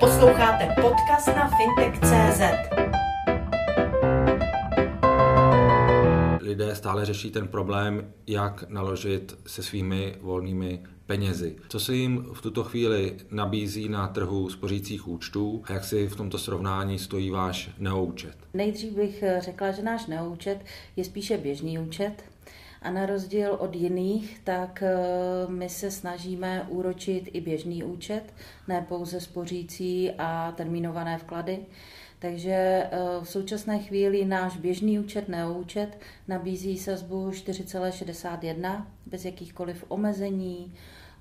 Posloucháte podcast na fintech.cz. Lidé stále řeší ten problém, jak naložit se svými volnými penězi. Co se jim v tuto chvíli nabízí na trhu spořících účtů a jak si v tomto srovnání stojí váš neoučet? Nejdřív bych řekla, že náš neoučet je spíše běžný účet, a na rozdíl od jiných, tak eh, my se snažíme úročit i běžný účet, ne pouze spořící a termínované vklady. Takže eh, v současné chvíli náš běžný účet, neúčet, nabízí sazbu 4,61 bez jakýchkoliv omezení,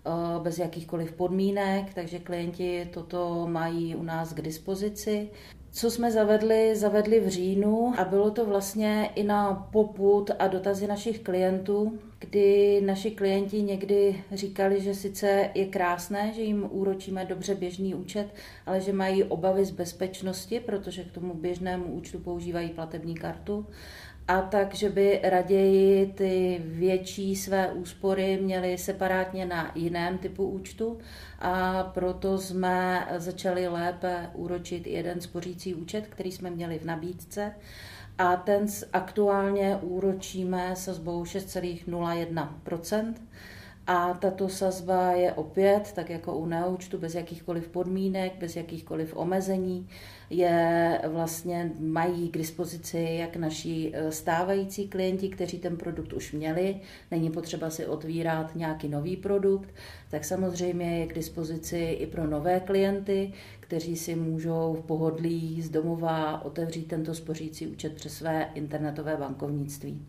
eh, bez jakýchkoliv podmínek, takže klienti toto mají u nás k dispozici co jsme zavedli, zavedli v říjnu a bylo to vlastně i na poput a dotazy našich klientů, kdy naši klienti někdy říkali, že sice je krásné, že jim úročíme dobře běžný účet, ale že mají obavy z bezpečnosti, protože k tomu běžnému účtu používají platební kartu a tak, že by raději ty větší své úspory měli separátně na jiném typu účtu. A proto jsme začali lépe úročit jeden spořící účet, který jsme měli v nabídce. A ten aktuálně úročíme sazbou 6,01%. A tato sazba je opět, tak jako u neúčtu, bez jakýchkoliv podmínek, bez jakýchkoliv omezení, je vlastně mají k dispozici jak naši e, stávající klienti, kteří ten produkt už měli, není potřeba si otvírat nějaký nový produkt, tak samozřejmě je k dispozici i pro nové klienty, kteří si můžou v pohodlí z domova otevřít tento spořící účet přes své internetové bankovnictví.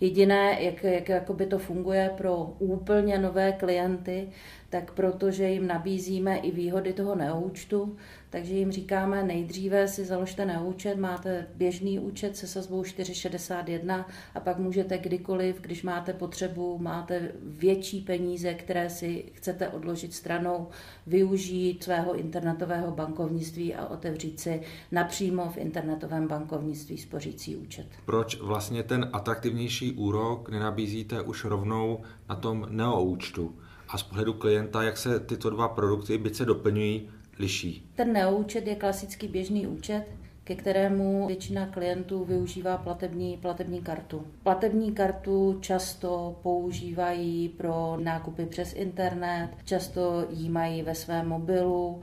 Jediné, jak, jak jakoby to funguje pro úplně nové klienty, tak protože jim nabízíme i výhody toho neúčtu, takže jim říkáme nejdříve si založte neúčet, máte běžný účet se sazbou 4,61 a pak můžete kdykoliv, když máte potřebu, máte větší peníze, které si chcete odložit stranou, využít svého internetového bankovnictví a otevřít si napřímo v internetovém bankovnictví spořící účet. Proč vlastně ten atraktivnější úrok nenabízíte už rovnou na tom neoúčtu? A z pohledu klienta, jak se tyto dva produkty, byť se doplňují, liší? Ten neúčet je klasický běžný účet, ke kterému většina klientů využívá platební, platební kartu. Platební kartu často používají pro nákupy přes internet, často ji mají ve svém mobilu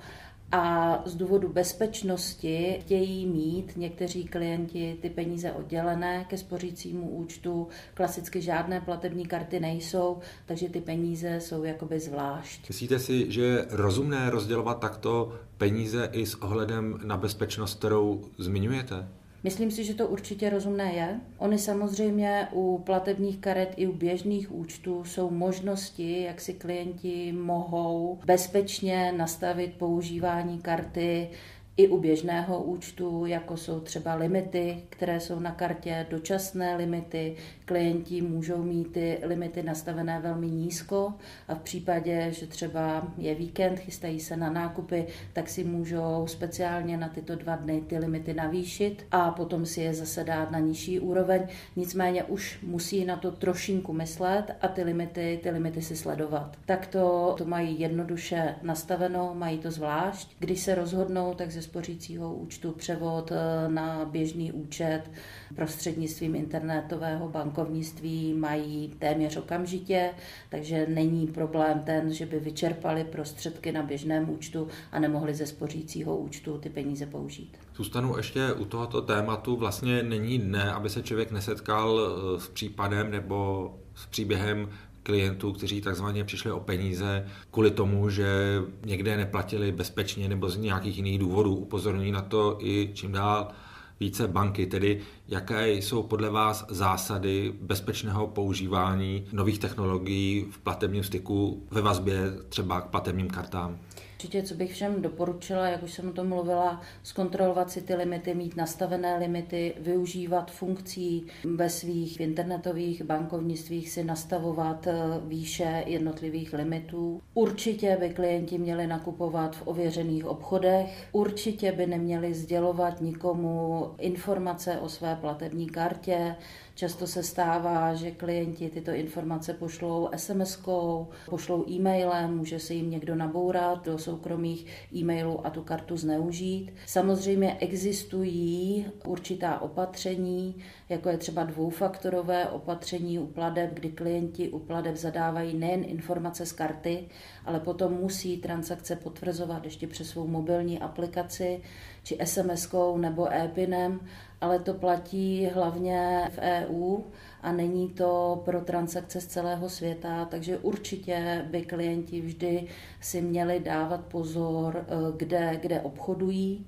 a z důvodu bezpečnosti chtějí mít někteří klienti ty peníze oddělené ke spořícímu účtu. Klasicky žádné platební karty nejsou, takže ty peníze jsou jakoby zvlášť. Myslíte si, že je rozumné rozdělovat takto peníze i s ohledem na bezpečnost, kterou zmiňujete? Myslím si, že to určitě rozumné je. Oni samozřejmě u platebních karet i u běžných účtů jsou možnosti, jak si klienti mohou bezpečně nastavit používání karty i u běžného účtu, jako jsou třeba limity, které jsou na kartě, dočasné limity. Klienti můžou mít ty limity nastavené velmi nízko a v případě, že třeba je víkend, chystají se na nákupy, tak si můžou speciálně na tyto dva dny ty limity navýšit a potom si je zase dát na nižší úroveň. Nicméně už musí na to trošinku myslet a ty limity, ty limity si sledovat. Tak to, to mají jednoduše nastaveno, mají to zvlášť. Když se rozhodnou, tak ze spořícího účtu převod eh, na běžný účet prostřednictvím internetového bankovnictví mají téměř okamžitě, takže není problém ten, že by vyčerpali prostředky na běžném účtu a nemohli ze spořícího účtu ty peníze použít. Zůstanu ještě u tohoto tématu. Vlastně není dne, aby se člověk nesetkal eh, s případem nebo s příběhem klientů, kteří takzvaně přišli o peníze kvůli tomu, že někde neplatili bezpečně nebo z nějakých jiných důvodů. Upozorňují na to i čím dál více banky, tedy jaké jsou podle vás zásady bezpečného používání nových technologií v platebním styku ve vazbě třeba k platebním kartám? Určitě, co bych všem doporučila, jak už jsem o tom mluvila, zkontrolovat si ty limity, mít nastavené limity, využívat funkcí ve svých internetových bankovnictvích, si nastavovat eh, výše jednotlivých limitů. Určitě by klienti měli nakupovat v ověřených obchodech, určitě by neměli sdělovat nikomu informace o své platební kartě, Často se stává, že klienti tyto informace pošlou SMS-kou, pošlou e-mailem, může se jim někdo nabourat do soukromých e-mailů a tu kartu zneužít. Samozřejmě existují určitá opatření, jako je třeba dvoufaktorové opatření u pladeb, kdy klienti u pladeb zadávají nejen informace z karty, ale potom musí transakce potvrzovat ještě přes svou mobilní aplikaci, či SMS-kou nebo e-pinem, ale to platí hlavně v EU a není to pro transakce z celého světa, takže určitě by klienti vždy si měli dávat pozor, eh, kde, kde obchodují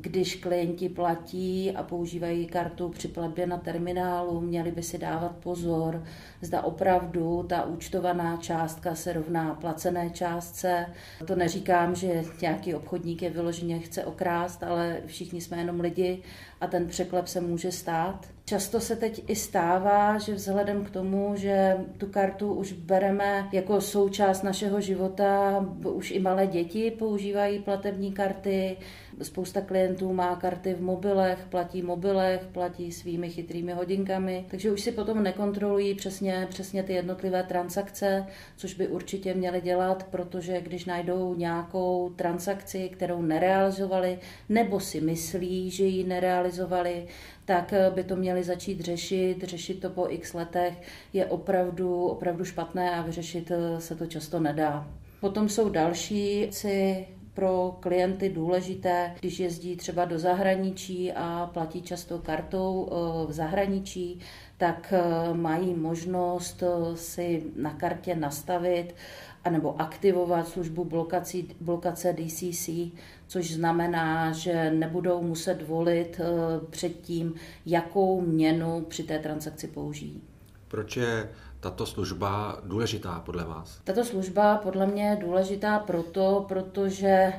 když klienti platí a používají kartu při platbě na terminálu, měli by si dávat pozor, zda opravdu ta účtovaná částka se rovná placené částce. To neříkám, že nějaký obchodník je vyloženě chce okrást, ale všichni jsme jenom lidi a ten překlep se může stát. Často se teď i stává, že vzhledem k tomu, že tu kartu už bereme jako součást našeho života, už i malé děti používají platební karty, spousta klientů má karty v mobilech, platí mobilech, platí svými chytrými hodinkami, takže už si potom nekontrolují přesně, přesně ty jednotlivé transakce, což by určitě měli dělat, protože když najdou nějakou transakci, kterou nerealizovali, nebo si myslí, že ji nerealizovali, tak eh, by to měli začít řešit. Řešit to po x letech je opravdu, opravdu špatné a vyřešit eh, se to často nedá. Potom jsou další věci, pro klienty důležité, když jezdí třeba do zahraničí a platí často kartou eh, v zahraničí, tak mají možnost si na kartě nastavit anebo aktivovat službu blokací, blokace DCC, což znamená, že nebudou muset volit eh, předtím, jakou měnu při té transakci použijí. Proč je tato služba důležitá podle vás? Tato služba podle mě je důležitá proto, protože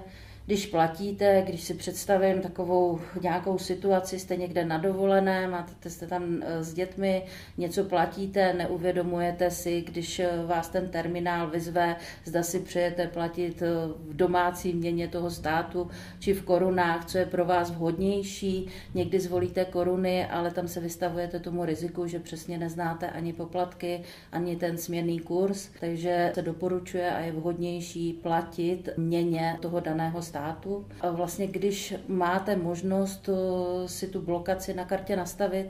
když platíte, když si představím takovou nějakou situaci, jste někde na dovolené, máte, jste tam eh, s dětmi, něco platíte, neuvědomujete si, když eh, vás ten terminál vyzve, zda si přejete platit eh, v domácí měně toho státu, či v korunách, co je pro vás vhodnější. Někdy zvolíte koruny, ale tam se vystavujete tomu riziku, že přesně neznáte ani poplatky, ani ten směrný kurz, takže se doporučuje a je vhodnější platit měně toho daného státu státu. A vlastně když máte možnost eh, si tu blokaci na kartě nastavit,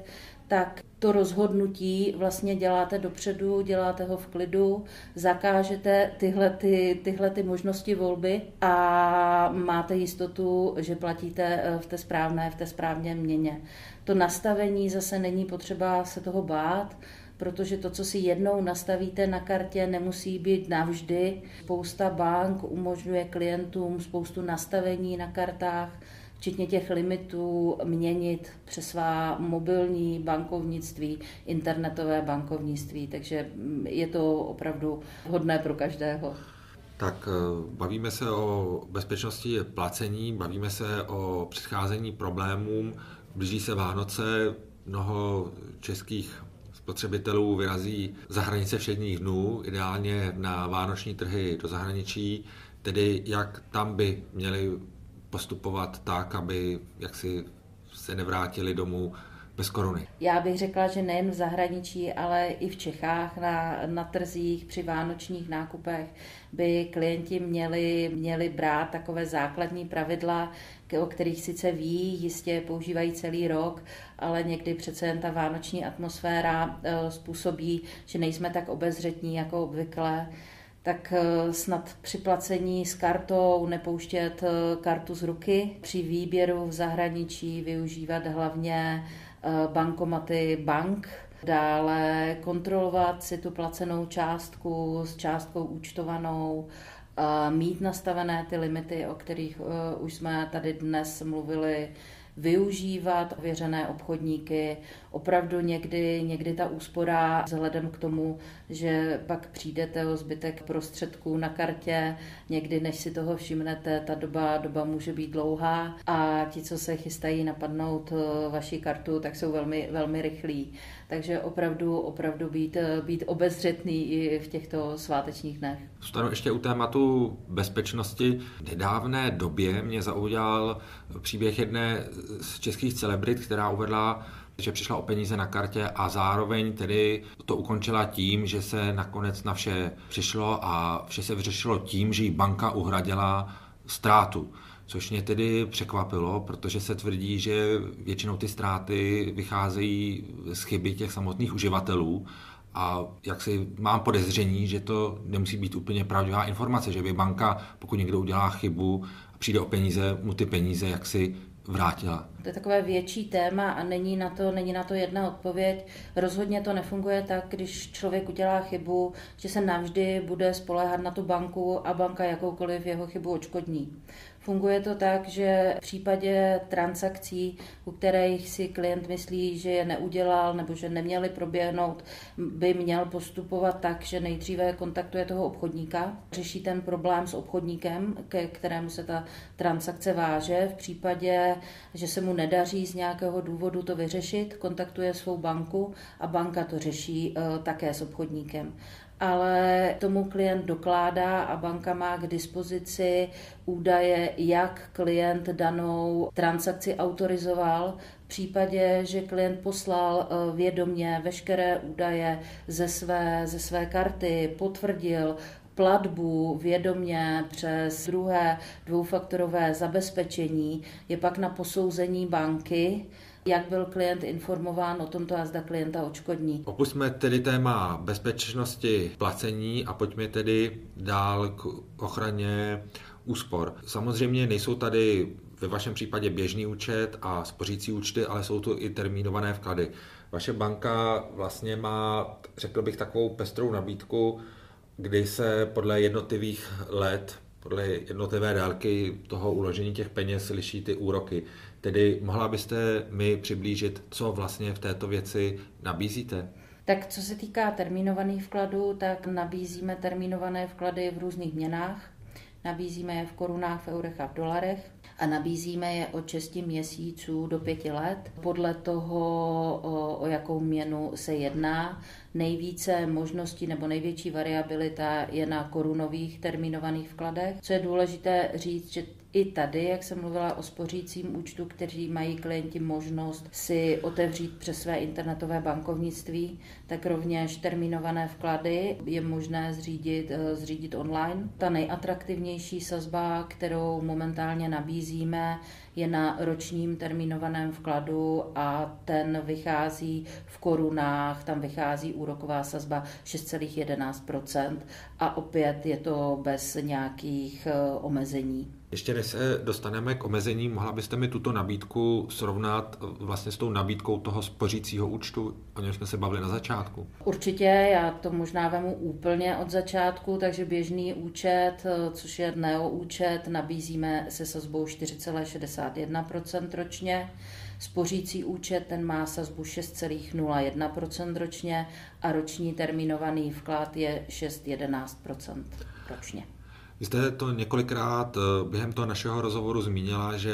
tak to rozhodnutí vlastně děláte dopředu, děláte ho v klidu, zakážete tyhle, ty, tyhle ty možnosti volby a máte jistotu, že platíte eh, v té správné, v té správně měně. To nastavení zase není potřeba se toho bát, protože to, co si jednou nastavíte na kartě, nemusí být navždy. Spousta bank umožňuje klientům spoustu nastavení na kartách, včetně těch limitů, měnit přes svá mobilní bankovnictví, internetové bankovnictví, takže je to opravdu hodné pro každého. Tak eh, bavíme se o bezpečnosti placení, bavíme se o předcházení problémům, blíží se Vánoce, mnoho českých spotřebitelů vyrazí za hranice všedních dnů, ideálně na vánoční trhy do zahraničí, tedy jak tam by měli postupovat tak, aby jaksi se nevrátili domů bez koruny. Já bych řekla, že nejen v zahraničí, ale i v Čechách na, na trzích při vánočních nákupech by klienti měli, měli brát takové základní pravidla, o kterých sice ví, jistě používají celý rok, ale někdy přece jen ta vánoční atmosféra eh, způsobí, že nejsme tak obezřetní jako obvykle tak eh, snad při placení s kartou nepouštět eh, kartu z ruky. Při výběru v zahraničí využívat hlavně bankomaty bank, dále kontrolovat si tu placenou částku s částkou účtovanou, mít nastavené ty limity, o kterých už jsme tady dnes mluvili, využívat ověřené obchodníky. Opravdu někdy, někdy ta úspora vzhledem k tomu, že pak přijdete o zbytek prostředků na kartě, někdy než si toho všimnete, ta doba, doba může být dlouhá a ti, co se chystají napadnout eh, vaši kartu, tak jsou velmi, velmi rychlí. Takže opravdu, opravdu být, eh, být obezřetný i v těchto svátečních dnech. Zůstanu ještě u tématu bezpečnosti. V nedávné době mě zaujal příběh jedné z českých celebrit, která uvedla že přišla o peníze na kartě a zároveň tedy to ukončila tím, že se nakonec na vše přišlo a vše se vyřešilo tím, že jí banka uhradila ztrátu. Což mě tedy překvapilo, protože se tvrdí, že většinou ty ztráty vycházejí z chyby těch samotných uživatelů a jak si mám podezření, že to nemusí být úplně pravdivá informace, že by banka, pokud někdo udělá chybu a přijde o peníze, mu ty peníze jaksi vrátila. To je takové větší téma a není na to, není na to jedna odpověď. Rozhodně to nefunguje tak, když člověk udělá chybu, že se navždy bude spoléhat na tu banku a banka jakoukoliv jeho chybu očkodní. Funguje to tak, že v případě transakcí, u kterých si klient myslí, že je neudělal nebo že neměli proběhnout, by měl postupovat tak, že nejdříve kontaktuje toho obchodníka, řeší ten problém s obchodníkem, ke kterému se ta transakce váže. V případě, že se mu nedaří z nějakého důvodu to vyřešit, kontaktuje svou banku a banka to řeší eh, také s obchodníkem ale tomu klient dokládá a banka má k dispozici údaje, jak klient danou transakci autorizoval. V případě, že klient poslal eh, vědomě veškeré údaje ze své, ze své karty, potvrdil, platbu vědomě přes druhé dvoufaktorové zabezpečení je pak na posouzení banky, jak byl klient informován o tomto a zda klienta očkodní. Opustíme tedy téma bezpečnosti placení a pojďme tedy dál k ochraně úspor. Samozřejmě nejsou tady ve vašem případě běžný účet a spořící účty, ale jsou tu i termínované vklady. Vaše banka vlastně má, řekl bych, takovou pestrou nabídku, kdy se podle jednotlivých let, podle jednotlivé délky toho uložení těch peněz liší ty úroky. Tedy mohla byste mi přiblížit, co vlastně v této věci nabízíte? Tak co se týká termínovaných vkladů, tak nabízíme termínované vklady v různých měnách. Nabízíme je v korunách, v eurech a v dolarech a nabízíme je od 6 měsíců do 5 let. Podle toho, o, jakou měnu se jedná, nejvíce možností nebo největší variabilita je na korunových termínovaných vkladech. Co je důležité říct, že i tady, jak jsem mluvila o spořícím účtu, kteří mají klienti možnost si otevřít přes své internetové bankovnictví, tak rovněž termínované vklady je možné zřídit, eh, zřídit online. Ta nejatraktivnější sazba, kterou momentálně nabízíme, je na ročním termínovaném vkladu a ten vychází v korunách, tam vychází úroková sazba 6,11% a opět je to bez nějakých eh, omezení. Ještě než se dostaneme k omezení, mohla byste mi tuto nabídku srovnat vlastně s tou nabídkou toho spořícího účtu, o něm jsme se bavili na začátku? Určitě, já to možná vemu úplně od začátku, takže běžný účet, což je neo účet, nabízíme se sazbou 4,61% ročně. Spořící účet ten má sazbu 6,01% ročně a roční termínovaný vklad je 6,11% ročně. Vy jste to několikrát eh, během toho našeho rozhovoru zmínila, že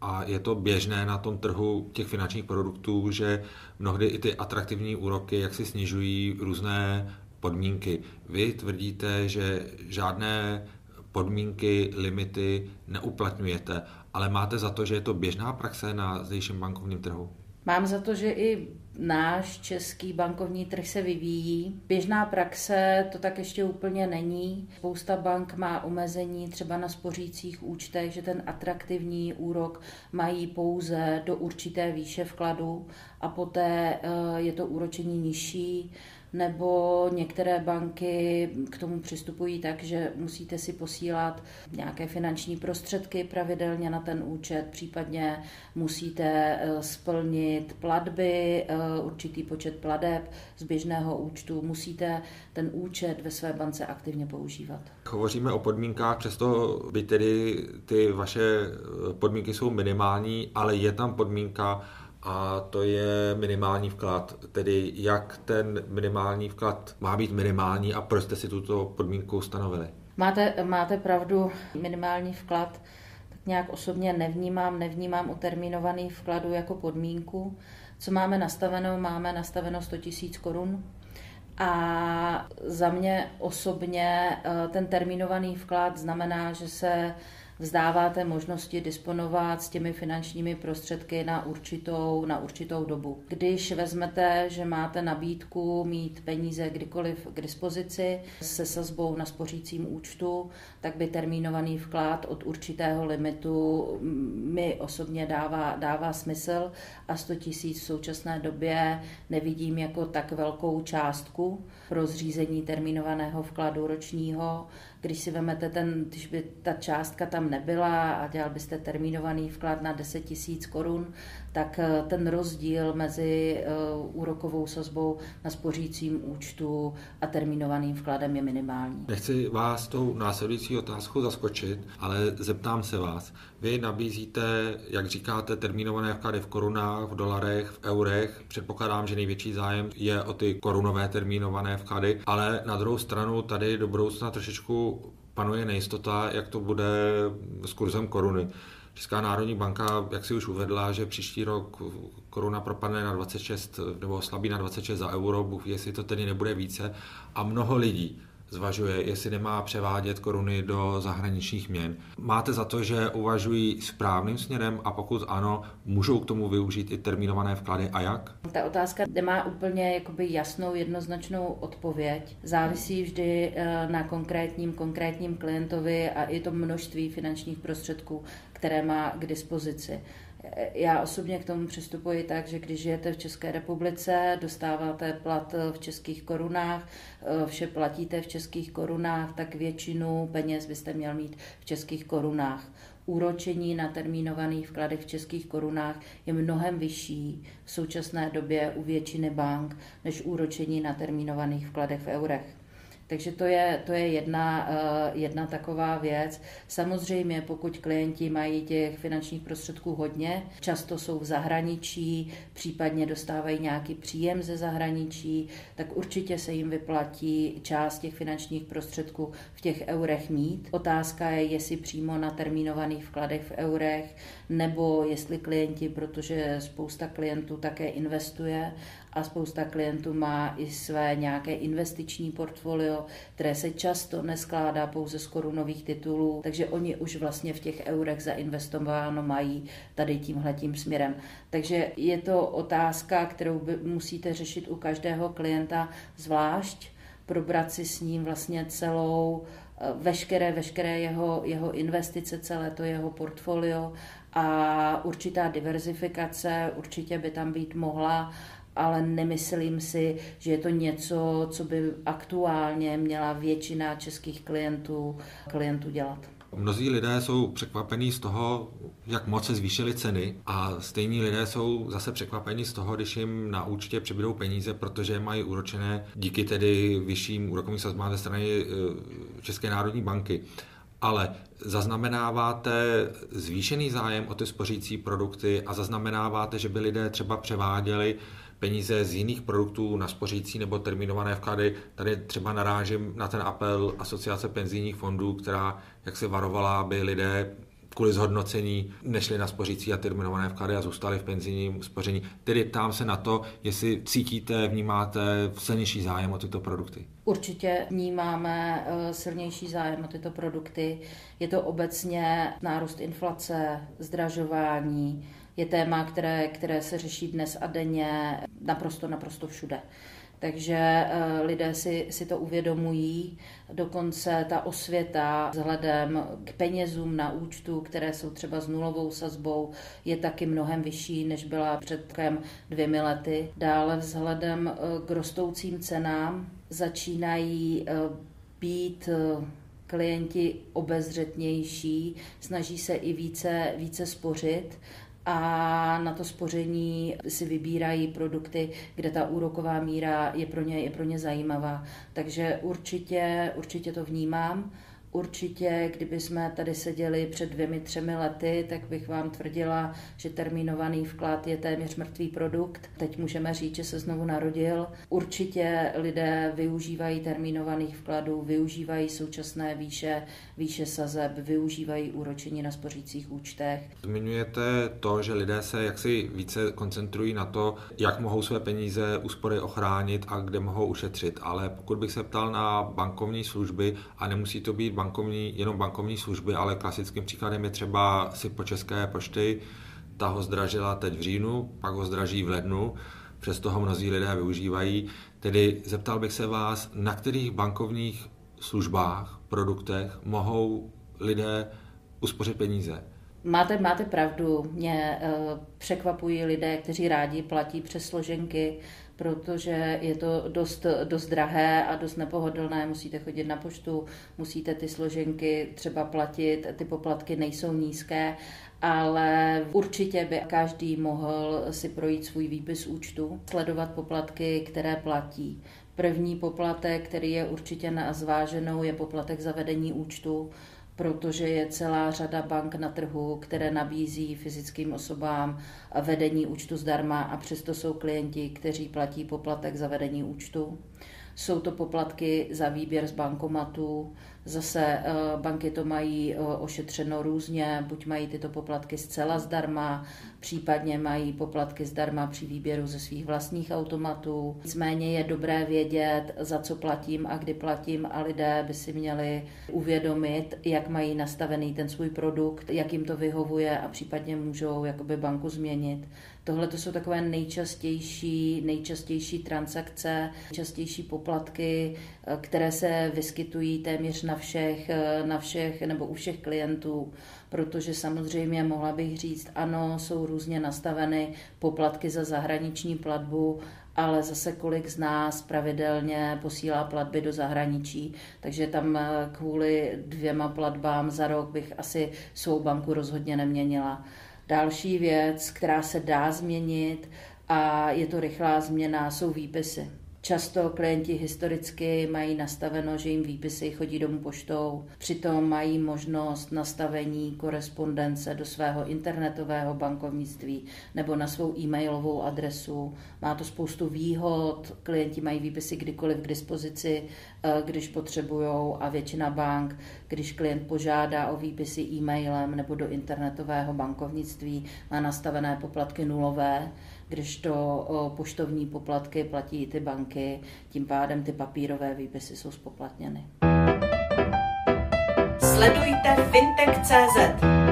a je to běžné na tom trhu těch finančních produktů, že mnohdy i ty atraktivní úroky jak si snižují různé podmínky. Vy tvrdíte, že žádné podmínky, limity neuplatňujete, ale máte za to, že je to běžná praxe na zdejším bankovním trhu? Mám za to, že i náš český bankovní trh se vyvíjí. Běžná praxe to tak ještě úplně není. Spousta bank má omezení třeba na spořících účtech, že ten atraktivní úrok mají pouze do určité výše vkladu a poté eh, je to úročení nižší nebo některé banky k tomu přistupují tak, že musíte si posílat nějaké finanční prostředky pravidelně na ten účet, případně musíte eh, splnit platby, eh, určitý počet pladeb z běžného účtu, musíte ten účet ve své bance aktivně používat. Hovoříme o podmínkách, přesto by tedy ty vaše eh, podmínky jsou minimální, ale je tam podmínka, a to je minimální vklad. Tedy jak ten minimální vklad má být minimální a proč jste si tuto podmínku stanovili? Máte, máte pravdu, minimální vklad tak nějak osobně nevnímám, nevnímám u termínovaných vkladů jako podmínku. Co máme nastaveno? Máme nastaveno 100 000 korun. A za mě osobně eh, ten termínovaný vklad znamená, že se vzdáváte možnosti disponovat s těmi finančními prostředky na určitou, na určitou dobu. Když vezmete, že máte nabídku mít peníze kdykoliv k dispozici se sazbou na spořícím účtu, tak by termínovaný vklad od určitého limitu mi osobně dává, dává smysl a 100 tisíc v současné době nevidím jako tak velkou částku pro zřízení termínovaného vkladu ročního když si vezmete ten, když by ta částka tam nebyla a dělal byste termínovaný vklad na 10 tisíc korun, tak eh, ten rozdíl mezi eh, úrokovou sazbou na spořícím účtu a termínovaným vkladem je minimální. Nechci vás tou následující otázkou zaskočit, ale zeptám se vás. Vy nabízíte, jak říkáte, termínované vklady v korunách, v dolarech, v eurech. Předpokládám, že největší zájem je o ty korunové termínované vklady, ale na druhou stranu tady do budoucna trošičku panuje nejistota, jak to bude s kurzem koruny. Česká národní banka, jak si už uvedla, že příští rok koruna propadne na 26 nebo oslabí na 26 za euro, jestli to tedy nebude více. A mnoho lidí zvažuje, jestli nemá převádět koruny do zahraničních měn. Máte za to, že uvažují správným směrem a pokud ano, můžou k tomu využít i termínované vklady a jak? Ta otázka nemá úplně jakoby jasnou, jednoznačnou odpověď. Závisí vždy eh, na konkrétním, konkrétním klientovi a i to množství finančních prostředků, které má k dispozici. Já osobně k tomu přistupuji tak, že když žijete v České republice, dostáváte plat v českých korunách, vše platíte v českých korunách, tak většinu peněz byste měl mít v českých korunách. Úročení na termínovaných vkladech v českých korunách je mnohem vyšší v současné době u většiny bank než úročení na termínovaných vkladech v eurech. Takže to je, to je jedna, eh, jedna taková věc. Samozřejmě, pokud klienti mají těch finančních prostředků hodně, často jsou v zahraničí, případně dostávají nějaký příjem ze zahraničí, tak určitě se jim vyplatí část těch finančních prostředků v těch eurech mít. Otázka je, jestli přímo na termínovaných vkladech v eurech, nebo jestli klienti, protože spousta klientů také investuje a spousta klientů má i své nějaké investiční portfolio, které se často neskládá pouze z korunových titulů, takže oni už vlastně v těch eurech zainvestováno mají tady tímhletím směrem. Takže je to otázka, kterou by musíte řešit u každého klienta zvlášť, probrat si s ním vlastně celou eh, veškeré, veškeré jeho, jeho investice, celé to jeho portfolio a určitá diverzifikace určitě by tam být mohla ale nemyslím si, že je to něco, co by aktuálně měla většina českých klientů, klientů dělat. Mnozí lidé jsou překvapení z toho, jak moc se zvýšily ceny a stejní lidé jsou zase překvapení z toho, když jim na účtě přibydou peníze, protože mají úročené díky tedy vyšším úrokovým sazbám ze strany eh, České národní banky. Ale zaznamenáváte zvýšený zájem o ty spořící produkty a zaznamenáváte, že by lidé třeba převáděli peníze z jiných produktů na spořící nebo terminované vklady. Tady třeba narážím na ten apel Asociace penzijních fondů, která jak se varovala, aby lidé kvůli zhodnocení nešli na spořící a terminované vklady a zůstali v penzijním spoření. Tedy ptám se na to, jestli cítíte, vnímáte silnější zájem o tyto produkty. Určitě vnímáme eh, silnější zájem o tyto produkty. Je to obecně nárůst inflace, zdražování, je téma, které, které se řeší dnes a denně naprosto, naprosto všude. Takže eh, lidé si, si to uvědomují. Dokonce ta osvěta vzhledem k penězům na účtu, které jsou třeba s nulovou sazbou, je taky mnohem vyšší, než byla před dvěmi lety. Dále vzhledem eh, k rostoucím cenám začínají eh, být klienti obezřetnější, snaží se i více, více spořit a na to spoření si vybírají produkty, kde ta úroková míra je pro ně, je pro ně zajímavá. Takže určitě, určitě to vnímám. Určitě, kdyby jsme tady seděli před dvěmi, třemi lety, tak bych vám tvrdila, že termínovaný vklad je téměř mrtvý produkt. Teď můžeme říct, že se znovu narodil. Určitě lidé využívají termínovaných vkladů, využívají současné výše, výše sazeb, využívají úročení na spořících účtech. Zmiňujete to, že lidé se jaksi více koncentrují na to, jak mohou své peníze úspory ochránit a kde mohou ušetřit. Ale pokud bych se ptal na bankovní služby, a nemusí to být bankovní, jenom bankovní služby, ale klasickým příkladem je třeba si po České pošty. Ta ho zdražila teď v říjnu, pak ho zdraží v lednu, přesto ho mnozí lidé využívají. Tedy zeptal bych se vás, na kterých bankovních službách, produktech mohou lidé uspořit peníze? Máte, máte pravdu, mě uh, překvapují lidé, kteří rádi platí přes složenky, protože je to dost, dost drahé a dost nepohodlné. Musíte chodit na poštu, musíte ty složenky třeba platit, ty poplatky nejsou nízké, ale určitě by každý mohl si projít svůj výpis účtu, sledovat poplatky, které platí. První poplatek, který je určitě na zváženou, je poplatek za vedení účtu protože je celá řada bank na trhu, které nabízí fyzickým osobám vedení účtu zdarma a přesto jsou klienti, kteří platí poplatek za vedení účtu. Jsou to poplatky za výběr z bankomatu, Zase eh, banky to mají eh, ošetřeno různě, buď mají tyto poplatky zcela zdarma, případně mají poplatky zdarma při výběru ze svých vlastních automatů. Nicméně je dobré vědět, za co platím a kdy platím a lidé by si měli uvědomit, jak mají nastavený ten svůj produkt, jak jim to vyhovuje a případně můžou jakoby banku změnit. Tohle to jsou takové nejčastější, nejčastější transakce, nejčastější poplatky, eh, které se vyskytují téměř na všech, eh, na všech nebo u všech klientů, protože samozřejmě mohla bych říct, ano, jsou různě nastaveny poplatky za zahraniční platbu, ale zase kolik z nás pravidelně posílá platby do zahraničí, takže tam eh, kvůli dvěma platbám za rok bych asi svou banku rozhodně neměnila. Další věc, která se dá změnit a je to rychlá změna, jsou výpisy. Často klienti historicky mají nastaveno, že jim výpisy chodí domů poštou, přitom mají možnost nastavení korespondence do svého internetového bankovnictví nebo na svou e-mailovou adresu. Má to spoustu výhod, klienti mají výpisy kdykoliv k dispozici, eh, když potřebují a většina bank, když klient požádá o výpisy e-mailem nebo do internetového bankovnictví, má nastavené poplatky nulové, když to poštovní poplatky platí ty banky, tím pádem ty papírové výpisy jsou spoplatněny. Sledujte fintech.cz